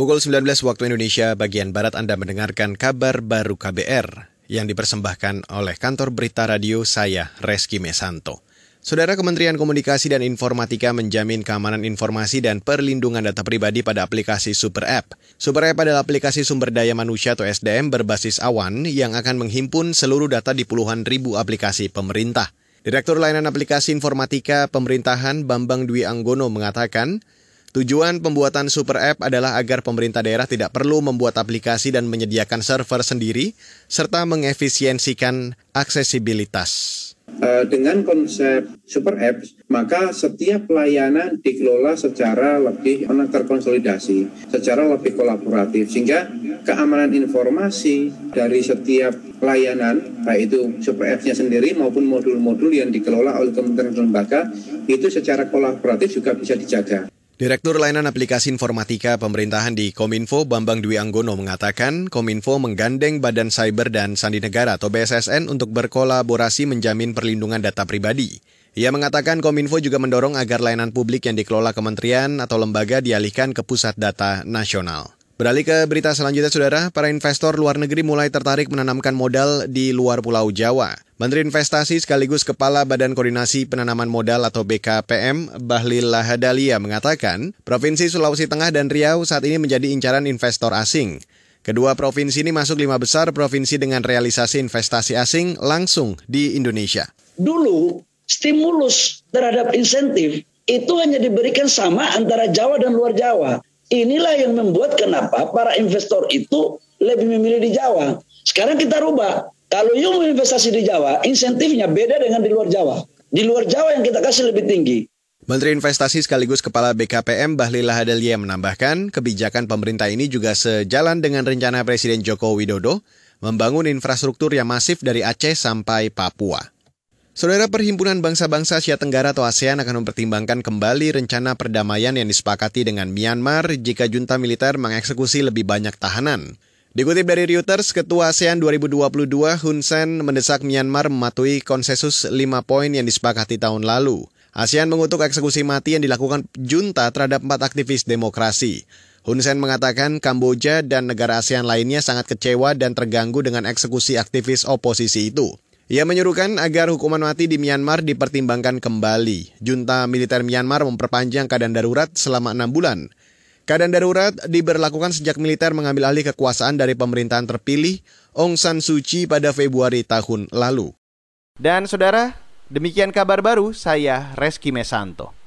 Pukul 19 waktu Indonesia bagian Barat Anda mendengarkan kabar baru KBR yang dipersembahkan oleh kantor berita radio saya, Reski Mesanto. Saudara Kementerian Komunikasi dan Informatika menjamin keamanan informasi dan perlindungan data pribadi pada aplikasi Super App. Super App adalah aplikasi sumber daya manusia atau SDM berbasis awan yang akan menghimpun seluruh data di puluhan ribu aplikasi pemerintah. Direktur Layanan Aplikasi Informatika Pemerintahan Bambang Dwi Anggono mengatakan, Tujuan pembuatan super app adalah agar pemerintah daerah tidak perlu membuat aplikasi dan menyediakan server sendiri, serta mengefisiensikan aksesibilitas. Eh, dengan konsep super apps, maka setiap pelayanan dikelola secara lebih terkonsolidasi, secara lebih kolaboratif, sehingga keamanan informasi dari setiap pelayanan, baik itu super apps-nya sendiri maupun modul-modul yang dikelola oleh kementerian lembaga, itu secara kolaboratif juga bisa dijaga. Direktur Layanan Aplikasi Informatika Pemerintahan di Kominfo Bambang Dwi Anggono mengatakan Kominfo menggandeng Badan Cyber dan Sandi Negara atau BSSN untuk berkolaborasi menjamin perlindungan data pribadi. Ia mengatakan Kominfo juga mendorong agar layanan publik yang dikelola kementerian atau lembaga dialihkan ke pusat data nasional. Beralih ke berita selanjutnya, Saudara. Para investor luar negeri mulai tertarik menanamkan modal di luar Pulau Jawa. Menteri Investasi sekaligus Kepala Badan Koordinasi Penanaman Modal atau BKPM, Bahlil Lahadalia mengatakan, Provinsi Sulawesi Tengah dan Riau saat ini menjadi incaran investor asing. Kedua provinsi ini masuk lima besar provinsi dengan realisasi investasi asing langsung di Indonesia. Dulu, stimulus terhadap insentif itu hanya diberikan sama antara Jawa dan luar Jawa. Inilah yang membuat kenapa para investor itu lebih memilih di Jawa. Sekarang kita rubah. Kalau you investasi di Jawa, insentifnya beda dengan di luar Jawa. Di luar Jawa yang kita kasih lebih tinggi. Menteri Investasi sekaligus Kepala BKPM Bahlil Lahadalia menambahkan kebijakan pemerintah ini juga sejalan dengan rencana Presiden Joko Widodo membangun infrastruktur yang masif dari Aceh sampai Papua. Saudara Perhimpunan Bangsa-Bangsa Asia Tenggara atau ASEAN akan mempertimbangkan kembali rencana perdamaian yang disepakati dengan Myanmar jika junta militer mengeksekusi lebih banyak tahanan. Dikutip dari Reuters, Ketua ASEAN 2022 Hun Sen mendesak Myanmar mematuhi konsensus 5 poin yang disepakati tahun lalu. ASEAN mengutuk eksekusi mati yang dilakukan junta terhadap empat aktivis demokrasi. Hun Sen mengatakan Kamboja dan negara ASEAN lainnya sangat kecewa dan terganggu dengan eksekusi aktivis oposisi itu. Ia menyuruhkan agar hukuman mati di Myanmar dipertimbangkan kembali. Junta militer Myanmar memperpanjang keadaan darurat selama enam bulan. Keadaan darurat diberlakukan sejak militer mengambil alih kekuasaan dari pemerintahan terpilih Aung San Suu Kyi pada Februari tahun lalu. Dan saudara, demikian kabar baru saya Reski Mesanto.